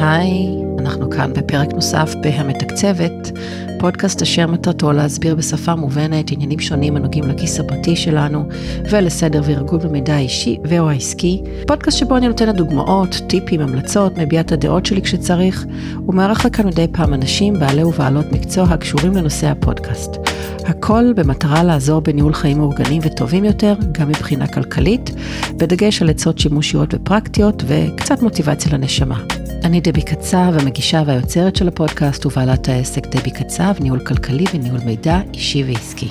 היי, אנחנו כאן בפרק נוסף ב"המתקצבת", פודקאסט אשר מטרתו להסביר בשפה מובנת עניינים שונים הנוגעים לכיס הפרטי שלנו ולסדר וארגון במידע האישי ו/או העסקי. פודקאסט שבו אני נותנת דוגמאות, טיפים, המלצות, מביע את הדעות שלי כשצריך, ומארח לכאן מדי פעם אנשים, בעלי ובעלות מקצוע הקשורים לנושא הפודקאסט. הכל במטרה לעזור בניהול חיים מאורגנים וטובים יותר, גם מבחינה כלכלית, בדגש על עצות שימושיות ופרקטיות וקצת מוטיבציה לנשמה. אני דבי קצב, המגישה והיוצרת של הפודקאסט ובעלת העסק דבי קצב, ניהול כלכלי וניהול מידע אישי ועסקי.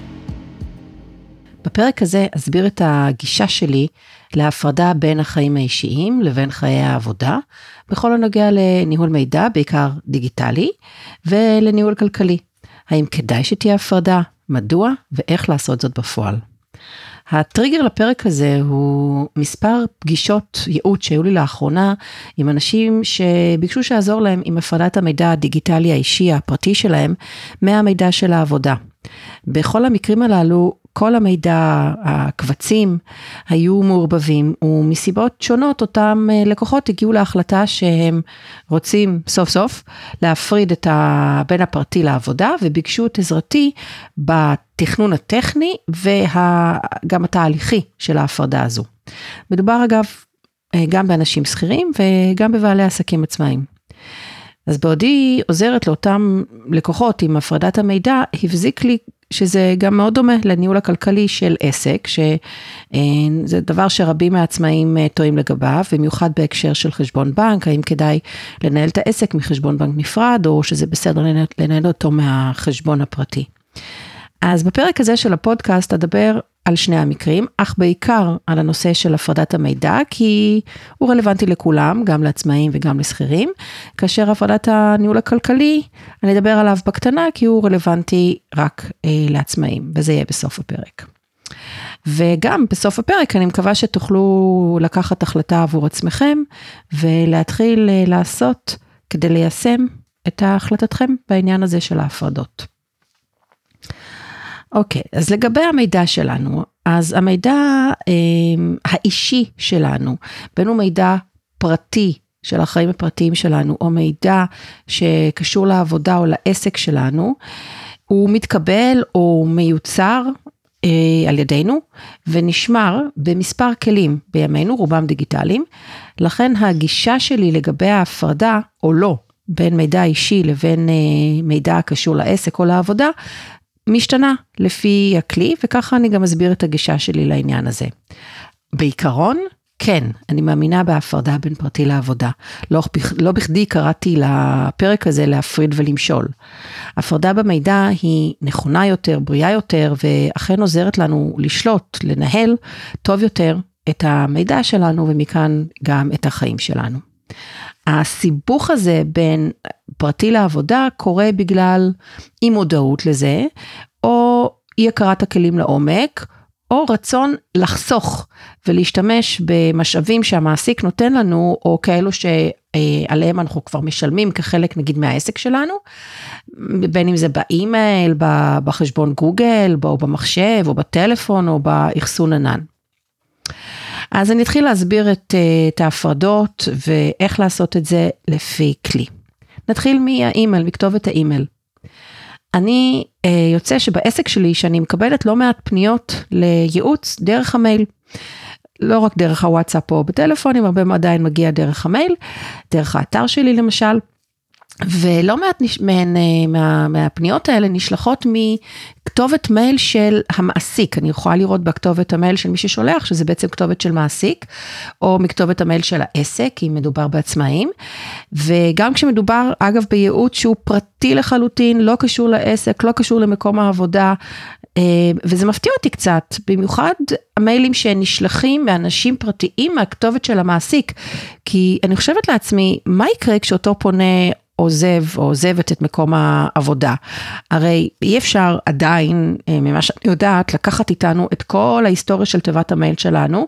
בפרק הזה אסביר את הגישה שלי להפרדה בין החיים האישיים לבין חיי העבודה, בכל הנוגע לניהול מידע, בעיקר דיגיטלי, ולניהול כלכלי. האם כדאי שתהיה הפרדה? מדוע? ואיך לעשות זאת בפועל. הטריגר לפרק הזה הוא מספר פגישות ייעוץ שהיו לי לאחרונה עם אנשים שביקשו שאעזור להם עם הפרדת המידע הדיגיטלי האישי הפרטי שלהם מהמידע של העבודה. בכל המקרים הללו כל המידע, הקבצים, היו מעורבבים, ומסיבות שונות אותם אה, לקוחות הגיעו להחלטה שהם רוצים סוף סוף להפריד את ה... בין הפרטי לעבודה, וביקשו את עזרתי בתכנון הטכני וגם התהליכי של ההפרדה הזו. מדובר אגב אה, גם באנשים שכירים וגם בבעלי עסקים עצמאיים. אז בעודי עוזרת לאותם לקוחות עם הפרדת המידע, הבזיק לי שזה גם מאוד דומה לניהול הכלכלי של עסק, שזה דבר שרבים מהעצמאים אה, טועים לגביו, במיוחד בהקשר של חשבון בנק, האם כדאי לנהל את העסק מחשבון בנק נפרד, או שזה בסדר לנהל, לנהל אותו מהחשבון הפרטי. אז בפרק הזה של הפודקאסט אדבר על שני המקרים, אך בעיקר על הנושא של הפרדת המידע, כי הוא רלוונטי לכולם, גם לעצמאים וגם לשכירים, כאשר הפרדת הניהול הכלכלי, אני אדבר עליו בקטנה, כי הוא רלוונטי רק אה, לעצמאים, וזה יהיה בסוף הפרק. וגם בסוף הפרק אני מקווה שתוכלו לקחת החלטה עבור עצמכם ולהתחיל אה, לעשות כדי ליישם את החלטתכם בעניין הזה של ההפרדות. אוקיי, okay, אז לגבי המידע שלנו, אז המידע אה, האישי שלנו, בין הוא מידע פרטי של החיים הפרטיים שלנו, או מידע שקשור לעבודה או לעסק שלנו, הוא מתקבל או מיוצר אה, על ידינו ונשמר במספר כלים בימינו, רובם דיגיטליים. לכן הגישה שלי לגבי ההפרדה, או לא, בין מידע אישי לבין אה, מידע הקשור לעסק או לעבודה, משתנה לפי הכלי, וככה אני גם אסביר את הגישה שלי לעניין הזה. בעיקרון, כן, אני מאמינה בהפרדה בין פרטי לעבודה. לא, לא בכדי קראתי לפרק הזה להפריד ולמשול. הפרדה במידע היא נכונה יותר, בריאה יותר, ואכן עוזרת לנו לשלוט, לנהל טוב יותר את המידע שלנו, ומכאן גם את החיים שלנו. הסיבוך הזה בין פרטי לעבודה קורה בגלל אי מודעות לזה, או אי הכרת הכלים לעומק, או רצון לחסוך ולהשתמש במשאבים שהמעסיק נותן לנו, או כאלו שעליהם אנחנו כבר משלמים כחלק נגיד מהעסק שלנו, בין אם זה באימייל, בחשבון גוגל, או במחשב, או בטלפון, או באחסון ענן. אז אני אתחיל להסביר את, אה, את ההפרדות ואיך לעשות את זה לפי כלי. נתחיל מהאימייל, מכתובת האימייל. אני אה, יוצא שבעסק שלי, שאני מקבלת לא מעט פניות לייעוץ דרך המייל. לא רק דרך הוואטסאפ או בטלפונים, הרבה עדיין מגיע דרך המייל, דרך האתר שלי למשל. ולא מעט מהן, אה, מה, מהפניות האלה נשלחות מכתובת מייל של המעסיק, אני יכולה לראות בכתובת המייל של מי ששולח, שזה בעצם כתובת של מעסיק, או מכתובת המייל של העסק, אם מדובר בעצמאים, וגם כשמדובר, אגב, בייעוץ שהוא פרטי לחלוטין, לא קשור לעסק, לא קשור למקום העבודה, אה, וזה מפתיע אותי קצת, במיוחד המיילים שנשלחים מאנשים פרטיים מהכתובת של המעסיק, כי אני חושבת לעצמי, מה יקרה כשאותו פונה עוזב או עוזבת את מקום העבודה. הרי אי אפשר עדיין, אה, ממה שאני יודעת, לקחת איתנו את כל ההיסטוריה של תיבת המייל שלנו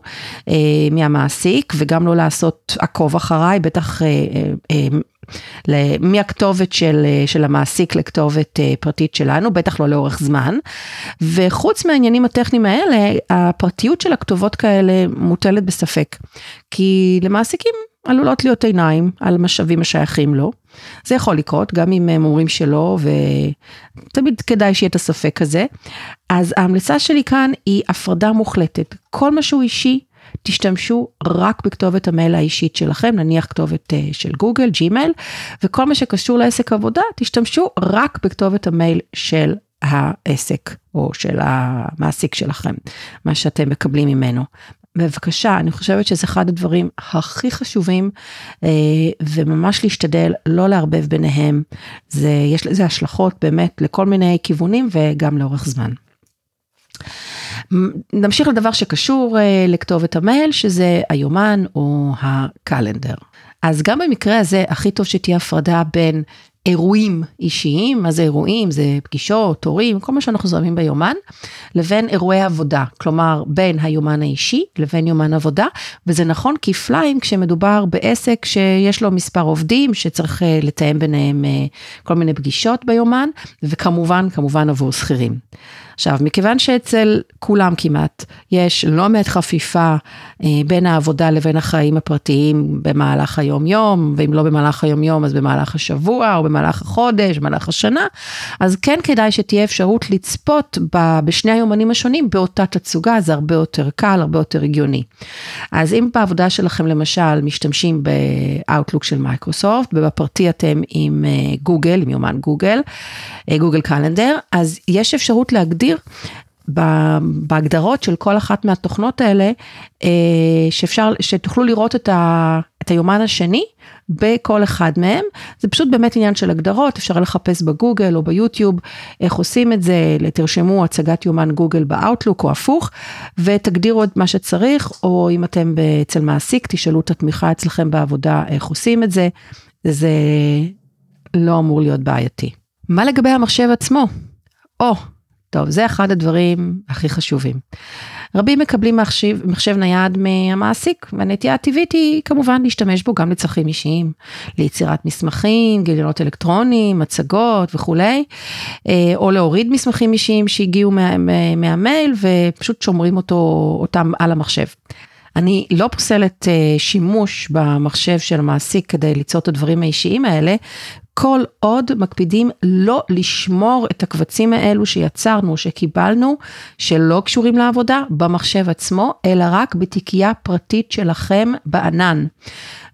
אה, מהמעסיק, וגם לא לעשות עקוב אחריי, בטח אה, מהכתובת של, של המעסיק לכתובת פרטית שלנו, בטח לא לאורך זמן. וחוץ מהעניינים הטכניים האלה, הפרטיות של הכתובות כאלה מוטלת בספק. כי למעסיקים עלולות להיות עיניים על משאבים השייכים לו. זה יכול לקרות, גם אם הם אומרים שלא, ותמיד כדאי שיהיה את הספק הזה. אז ההמלצה שלי כאן היא הפרדה מוחלטת. כל מה שהוא אישי, תשתמשו רק בכתובת המייל האישית שלכם, נניח כתובת אה, של גוגל, ג'ימייל, וכל מה שקשור לעסק עבודה, תשתמשו רק בכתובת המייל של העסק או של המעסיק שלכם, מה שאתם מקבלים ממנו. בבקשה, אני חושבת שזה אחד הדברים הכי חשובים, אה, וממש להשתדל לא לערבב ביניהם. זה, יש לזה השלכות באמת לכל מיני כיוונים וגם לאורך זמן. נמשיך לדבר שקשור אה, לכתובת המייל, שזה היומן או הקלנדר. אז גם במקרה הזה, הכי טוב שתהיה הפרדה בין אירועים אישיים, מה זה אירועים? זה פגישות, תורים, כל מה שאנחנו זורמים ביומן, לבין אירועי עבודה, כלומר בין היומן האישי לבין יומן עבודה, וזה נכון כפליים כשמדובר בעסק שיש לו מספר עובדים, שצריך אה, לתאם ביניהם אה, כל מיני פגישות ביומן, וכמובן, כמובן עבור שכירים. עכשיו, מכיוון שאצל כולם כמעט יש לא מעט חפיפה אה, בין העבודה לבין החיים הפרטיים במהלך היום-יום, ואם לא במהלך היום-יום אז במהלך השבוע או במהלך החודש, במהלך השנה, אז כן כדאי שתהיה אפשרות לצפות ב, בשני היומנים השונים באותה תצוגה, זה הרבה יותר קל, הרבה יותר הגיוני. אז אם בעבודה שלכם למשל משתמשים ב-Outlook של מייקרוסופט, ובפרטי אתם עם אה, גוגל, עם יומן גוגל, אה, גוגל calendar, אז יש אפשרות להגדיר בהגדרות של כל אחת מהתוכנות האלה, אה, שאפשר, שתוכלו לראות את, ה, את היומן השני בכל אחד מהם. זה פשוט באמת עניין של הגדרות, אפשר לחפש בגוגל או ביוטיוב איך עושים את זה, תרשמו הצגת יומן גוגל באאוטלוק או הפוך, ותגדירו את מה שצריך, או אם אתם אצל מעסיק, תשאלו את התמיכה אצלכם בעבודה איך עושים את זה, זה לא אמור להיות בעייתי. מה לגבי המחשב עצמו? או, טוב, זה אחד הדברים הכי חשובים. רבים מקבלים מחשב, מחשב נייד מהמעסיק, והנטייה הטבעית היא כמובן להשתמש בו גם לצרכים אישיים, ליצירת מסמכים, גיליונות אלקטרוניים, מצגות וכולי, אה, או להוריד מסמכים אישיים שהגיעו מה, מה, מהמייל ופשוט שומרים אותו, אותם על המחשב. אני לא פוסלת אה, שימוש במחשב של המעסיק כדי ליצור את הדברים האישיים האלה, כל עוד מקפידים לא לשמור את הקבצים האלו שיצרנו, שקיבלנו, שלא קשורים לעבודה, במחשב עצמו, אלא רק בתיקייה פרטית שלכם בענן.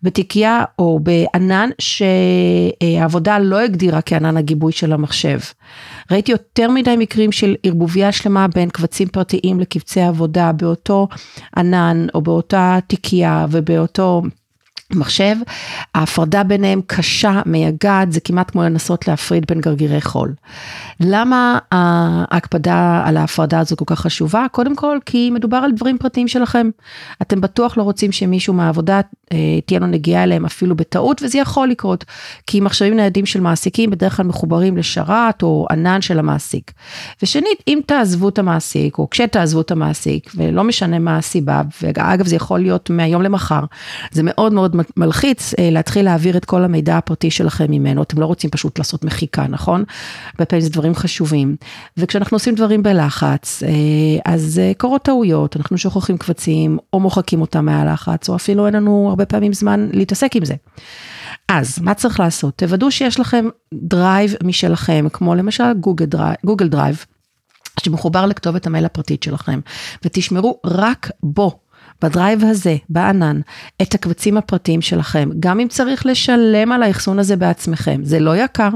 בתיקייה או בענן שהעבודה לא הגדירה כענן הגיבוי של המחשב. ראיתי יותר מדי מקרים של ערבוביה שלמה בין קבצים פרטיים לקבצי עבודה באותו ענן או באותה תיקייה ובאותו מחשב, ההפרדה ביניהם קשה, מייגעת, זה כמעט כמו לנסות להפריד בין גרגירי חול. למה ההקפדה על ההפרדה הזו כל כך חשובה? קודם כל, כי מדובר על דברים פרטיים שלכם. אתם בטוח לא רוצים שמישהו מהעבודה תהיה לו נגיעה אליהם אפילו בטעות, וזה יכול לקרות, כי מחשבים ניידים של מעסיקים בדרך כלל מחוברים לשרת או ענן של המעסיק. ושנית, אם תעזבו את המעסיק, או כשתעזבו את המעסיק, ולא משנה מה הסיבה, ואגב זה יכול להיות מהיום למחר, זה מאוד מאוד מלחיץ אה, להתחיל להעביר את כל המידע הפרטי שלכם ממנו, אתם לא רוצים פשוט לעשות מחיקה, נכון? הרבה פעמים זה דברים חשובים. וכשאנחנו עושים דברים בלחץ, אה, אז אה, קורות טעויות, אנחנו שוכחים קבצים, או מוחקים אותם מהלחץ, או אפילו אין לנו הרבה פעמים זמן להתעסק עם זה. אז מה צריך לעשות? תוודאו שיש לכם drive משלכם, כמו למשל גוגל דרייב, גוגל דרייב שמחובר לכתובת המייל הפרטית שלכם, ותשמרו רק בו ב drive הזה, בענן, את הקבצים הפרטיים שלכם, גם אם צריך לשלם על האחסון הזה בעצמכם, זה לא יקר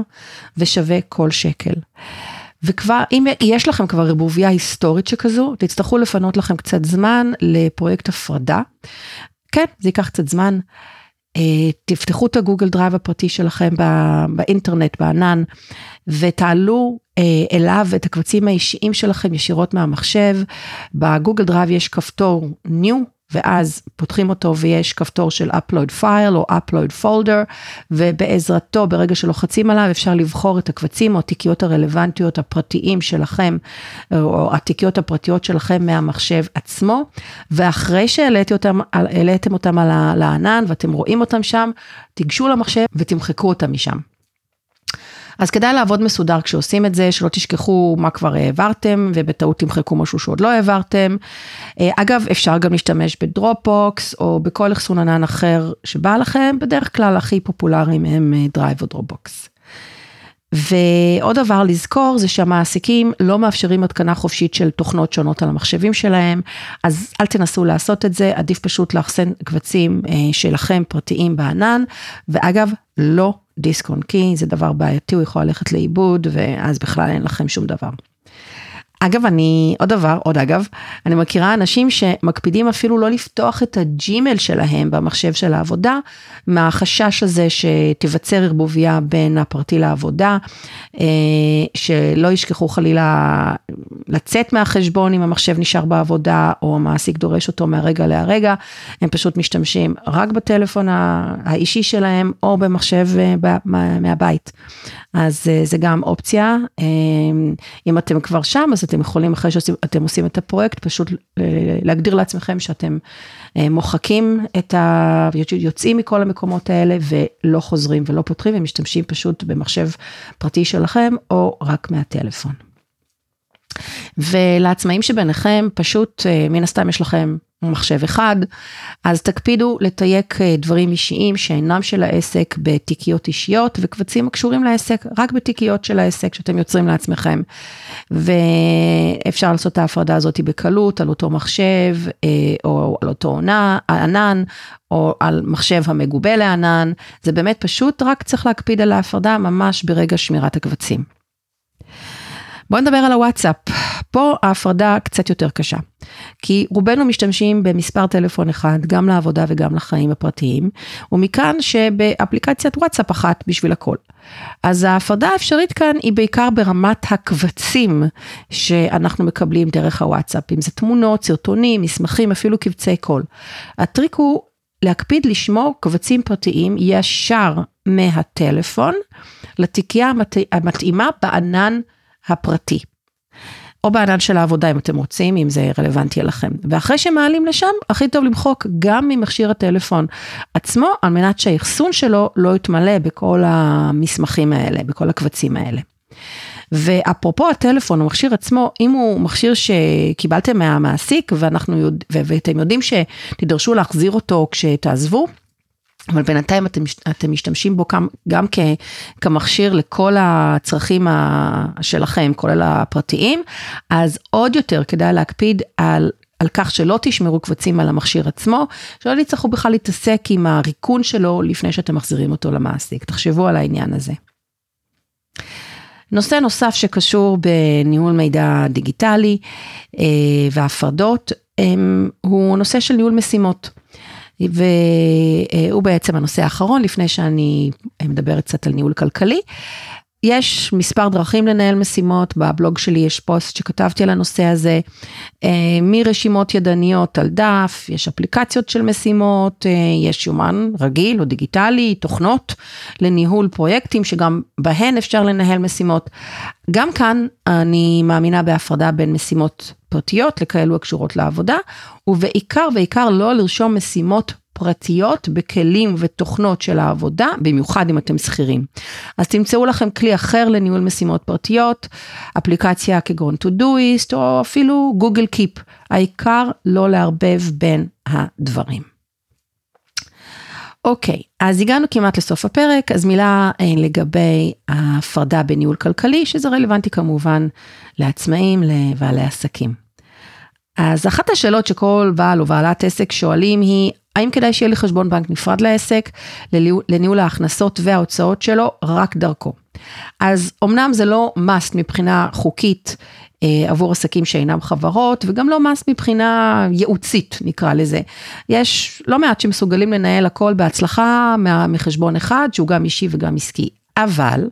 ושווה כל שקל. וכבר, אם יש לכם כבר ערבוביה היסטורית שכזו, תצטרכו לפנות לכם קצת זמן לפרויקט הפרדה. כן, זה ייקח קצת זמן. אה, תפתחו את הגוגל דרייב הפרטי שלכם באינטרנט, בענן, ותעלו אה, אליו את הקבצים האישיים שלכם ישירות מהמחשב. בגוגל דרייב יש כפתור New ואז פותחים אותו ויש כפתור של upload file או upload folder, ובעזרתו, ברגע שלוחצים עליו, אפשר לבחור את הקבצים או התיקיות הרלוונטיות הפרטיים שלכם, או התיקיות הפרטיות שלכם מהמחשב עצמו, ואחרי שהעליתם אותם, אותם על הענן ואתם רואים אותם שם, תיגשו למחשב ותמחקו אותם משם. אז כדאי לעבוד מסודר כשעושים את זה, שלא תשכחו מה כבר העברתם ובטעות תמחקו משהו שעוד לא העברתם. אה, אגב, אפשר גם להשתמש בדרופבוקס או בכל אחסון ענן אחר שבא לכם, בדרך כלל הכי פופולריים הם דרייב או דרופבוקס. ועוד דבר לזכור זה שהמעסיקים לא מאפשרים התקנה חופשית של תוכנות שונות על המחשבים שלהם, אז אל תנסו לעשות את זה, עדיף פשוט לאחסן קבצים אה, שלכם פרטיים בענן, ואגב, לא דיסק און קי, זה דבר בעייתי, הוא יכול ללכת לאיבוד, ואז בכלל אין לכם שום דבר. אגב, אני, עוד דבר, עוד אגב, אני מכירה אנשים שמקפידים אפילו לא לפתוח את הג'ימל שלהם במחשב של העבודה, מהחשש הזה שתיווצר ערבוביה בין הפרטי לעבודה, אה, שלא ישכחו חלילה לצאת מהחשבון אם המחשב נשאר בעבודה, או המעסיק דורש אותו מהרגע להרגע, הם פשוט משתמשים רק בטלפון האישי שלהם, או במחשב אה, מהבית. אז אה, זה גם אופציה, אם אתם כבר שם, אז אתם יכולים, אחרי שאתם עושים את הפרויקט, פשוט אה, להגדיר לעצמכם שאתם אה, מוחקים את ה... יוצאים מכל המקומות האלה ולא חוזרים ולא פותחים ומשתמשים פשוט במחשב פרטי שלכם או רק מהטלפון. ולעצמאים שביניכם, פשוט אה, מן הסתם יש לכם מחשב אחד, אז תקפידו לתייק אה, דברים אישיים שאינם של העסק בתיקיות אישיות וקבצים הקשורים לעסק רק בתיקיות של העסק שאתם יוצרים לעצמכם. ואפשר לעשות את ההפרדה הזאת בקלות על אותו מחשב אה, או על אותו ענן או על מחשב המגובה לענן, זה באמת פשוט רק צריך להקפיד על ההפרדה ממש ברגע שמירת הקבצים. בואו נדבר על הוואטסאפ. פה ההפרדה קצת יותר קשה, כי רובנו משתמשים במספר טלפון אחד, גם לעבודה וגם לחיים הפרטיים, ומכאן שבאפליקציית וואטסאפ אחת בשביל הכל. אז ההפרדה האפשרית כאן היא בעיקר ברמת הקבצים שאנחנו מקבלים דרך הוואטסאפ, אם זה תמונות, סרטונים, מסמכים, אפילו קבצי קול. הטריק הוא להקפיד לשמור קבצים פרטיים ישר מהטלפון לתיקייה המתאימה בענן הפרטי. או בענן של העבודה אם אתם רוצים, אם זה רלוונטי לכם. ואחרי שמעלים לשם, הכי טוב למחוק גם ממכשיר הטלפון עצמו, על מנת שהאחסון שלו לא יתמלא בכל המסמכים האלה, בכל הקבצים האלה. ואפרופו הטלפון, המכשיר עצמו, אם הוא מכשיר שקיבלתם מהמעסיק ואנחנו יודע, ואתם יודעים שתדרשו להחזיר אותו כשתעזבו, אבל בינתיים אתם, אתם משתמשים בו גם, גם כ, כמכשיר לכל הצרכים שלכם, כולל הפרטיים, אז עוד יותר כדאי להקפיד על על כך שלא תשמרו קבצים על המכשיר עצמו, שלא תצטרכו בכלל להתעסק עם הריקון שלו לפני שאתם מחזירים אותו למעסיק. תחשבו על העניין הזה. נושא נוסף שקשור בניהול מידע דיגיטלי אה, והפרדות, הוא נושא של ניהול משימות. והוא בעצם הנושא האחרון לפני שאני מדברת קצת על ניהול כלכלי. יש מספר דרכים לנהל משימות, בבלוג שלי יש פוסט שכתבתי על הנושא הזה, אה, מרשימות ידניות על דף, יש אפליקציות של משימות, אה, יש שומן רגיל או דיגיטלי, תוכנות לניהול פרויקטים שגם בהן אפשר לנהל משימות. גם כאן אני מאמינה בהפרדה בין משימות פרטיות לכאלו הקשורות לעבודה, ובעיקר בעיקר לא לרשום משימות פרטיות בכלים ותוכנות של העבודה, במיוחד אם אתם שכירים. אז תמצאו לכם כלי אחר לניהול משימות פרטיות, אפליקציה כגון Todoist או אפילו גוגל קיפ, העיקר לא לערבב בין הדברים. אוקיי, אז הגענו כמעט לסוף הפרק, אז מילה אה, לגבי ההפרדה בניהול כלכלי, שזה רלוונטי כמובן לעצמאים, לבעלי עסקים. אז אחת השאלות שכל בעל או בעלת עסק שואלים היא, האם כדאי שיהיה לי חשבון בנק נפרד לעסק, לניהול, ההכנסות וההוצאות שלו, רק דרכו. אז אמנם זה לא must מבחינה חוקית אה, עבור עסקים שאינם חברות, וגם לא must מבחינה ייעוצית נקרא לזה. יש לא מעט שמסוגלים לנהל הכל בהצלחה מחשבון אחד, שהוא גם אישי וגם עסקי. אבל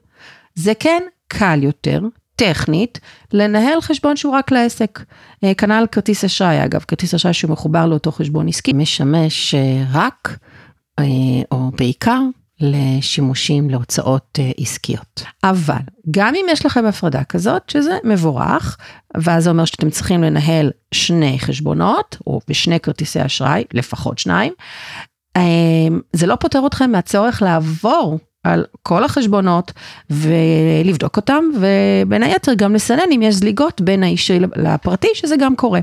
זה כן קל יותר, טכנית, לנהל חשבון שהוא רק לעסק. אה, כנ"ל כרטיס אשראי, אגב, כרטיס אשראי שמחובר לאותו חשבון עסקי, משמש אה, רק או בעיקר לשימושים להוצאות עסקיות. אבל גם אם יש לכם הפרדה כזאת, שזה מבורך, ואז זה אומר שאתם צריכים לנהל שני חשבונות, או בשני כרטיסי אשראי, לפחות שניים, זה לא פותר אתכם מהצורך לעבור על כל החשבונות ולבדוק אותם, ובין היתר גם לסנן אם יש זליגות בין האישי לפרטי, שזה גם קורה.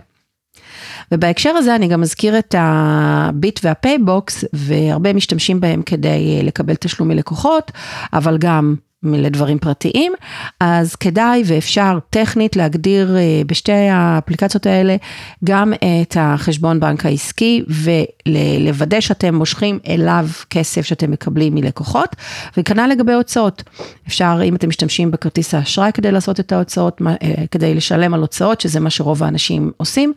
ובהקשר הזה אני גם אזכיר את הביט והפייבוקס, והרבה משתמשים בהם כדי לקבל תשלום מלקוחות, אבל גם לדברים פרטיים, אז כדאי ואפשר טכנית להגדיר אה, בשתי האפליקציות האלה גם את החשבון בנק העסקי ולוודא שאתם מושכים אליו כסף שאתם מקבלים מלקוחות, וכנ"ל לגבי הוצאות. אפשר, אם אתם משתמשים בכרטיס האשראי כדי לעשות את ההוצאות, אה, כדי לשלם על הוצאות, שזה מה שרוב האנשים עושים,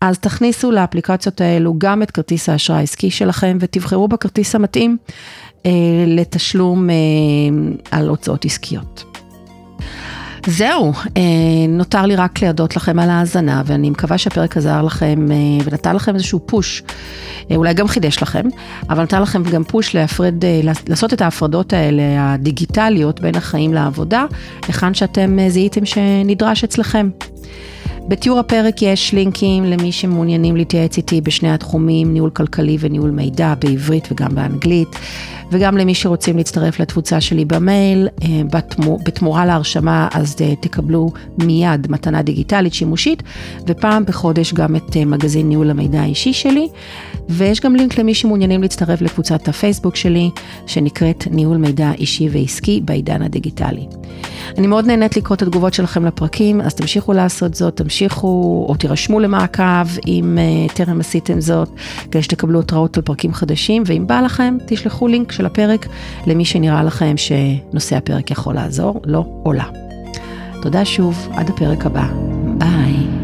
אז תכניסו לאפליקציות האלו גם את כרטיס האשראי העסקי שלכם ותבחרו בכרטיס המתאים. אה, לתשלום אה, על הוצאות עסקיות. זהו, אה, נותר לי רק להודות לכם על ההאזנה, ואני מקווה שהפרק עזר לכם ונתן לכם איזשהו פוש, אולי גם חידש לכם, אבל נתן לכם גם פוש להפרד, לעשות את ההפרדות האלה, הדיגיטליות, בין החיים לעבודה, היכן שאתם זיהיתם שנדרש אצלכם. בתיאור הפרק יש לינקים למי שמעוניינים להתייעץ איתי בשני התחומים, ניהול כלכלי וניהול מידע בעברית וגם באנגלית. וגם למי שרוצים להצטרף לתפוצה שלי במייל, אה, בתמורה להרשמה אז אה, תקבלו מיד מתנה דיגיטלית שימושית, ופעם בחודש גם את אה, מגזין ניהול המידע האישי שלי, ויש גם לינק למי שמעוניינים להצטרף לקבוצת הפייסבוק שלי, שנקראת ניהול מידע אישי ועסקי בעידן הדיגיטלי. אני מאוד נהנית לקרוא את התגובות שלכם לפרקים, אז תמשיכו לעשות זאת, או תירשמו למעקב אם uh, טרם עשיתם זאת, כדי שתקבלו התראות על פרקים חדשים, ואם בא לכם, תשלחו לינק של הפרק למי שנראה לכם שנושא הפרק יכול לעזור, לו או לה. תודה שוב, עד הפרק הבא.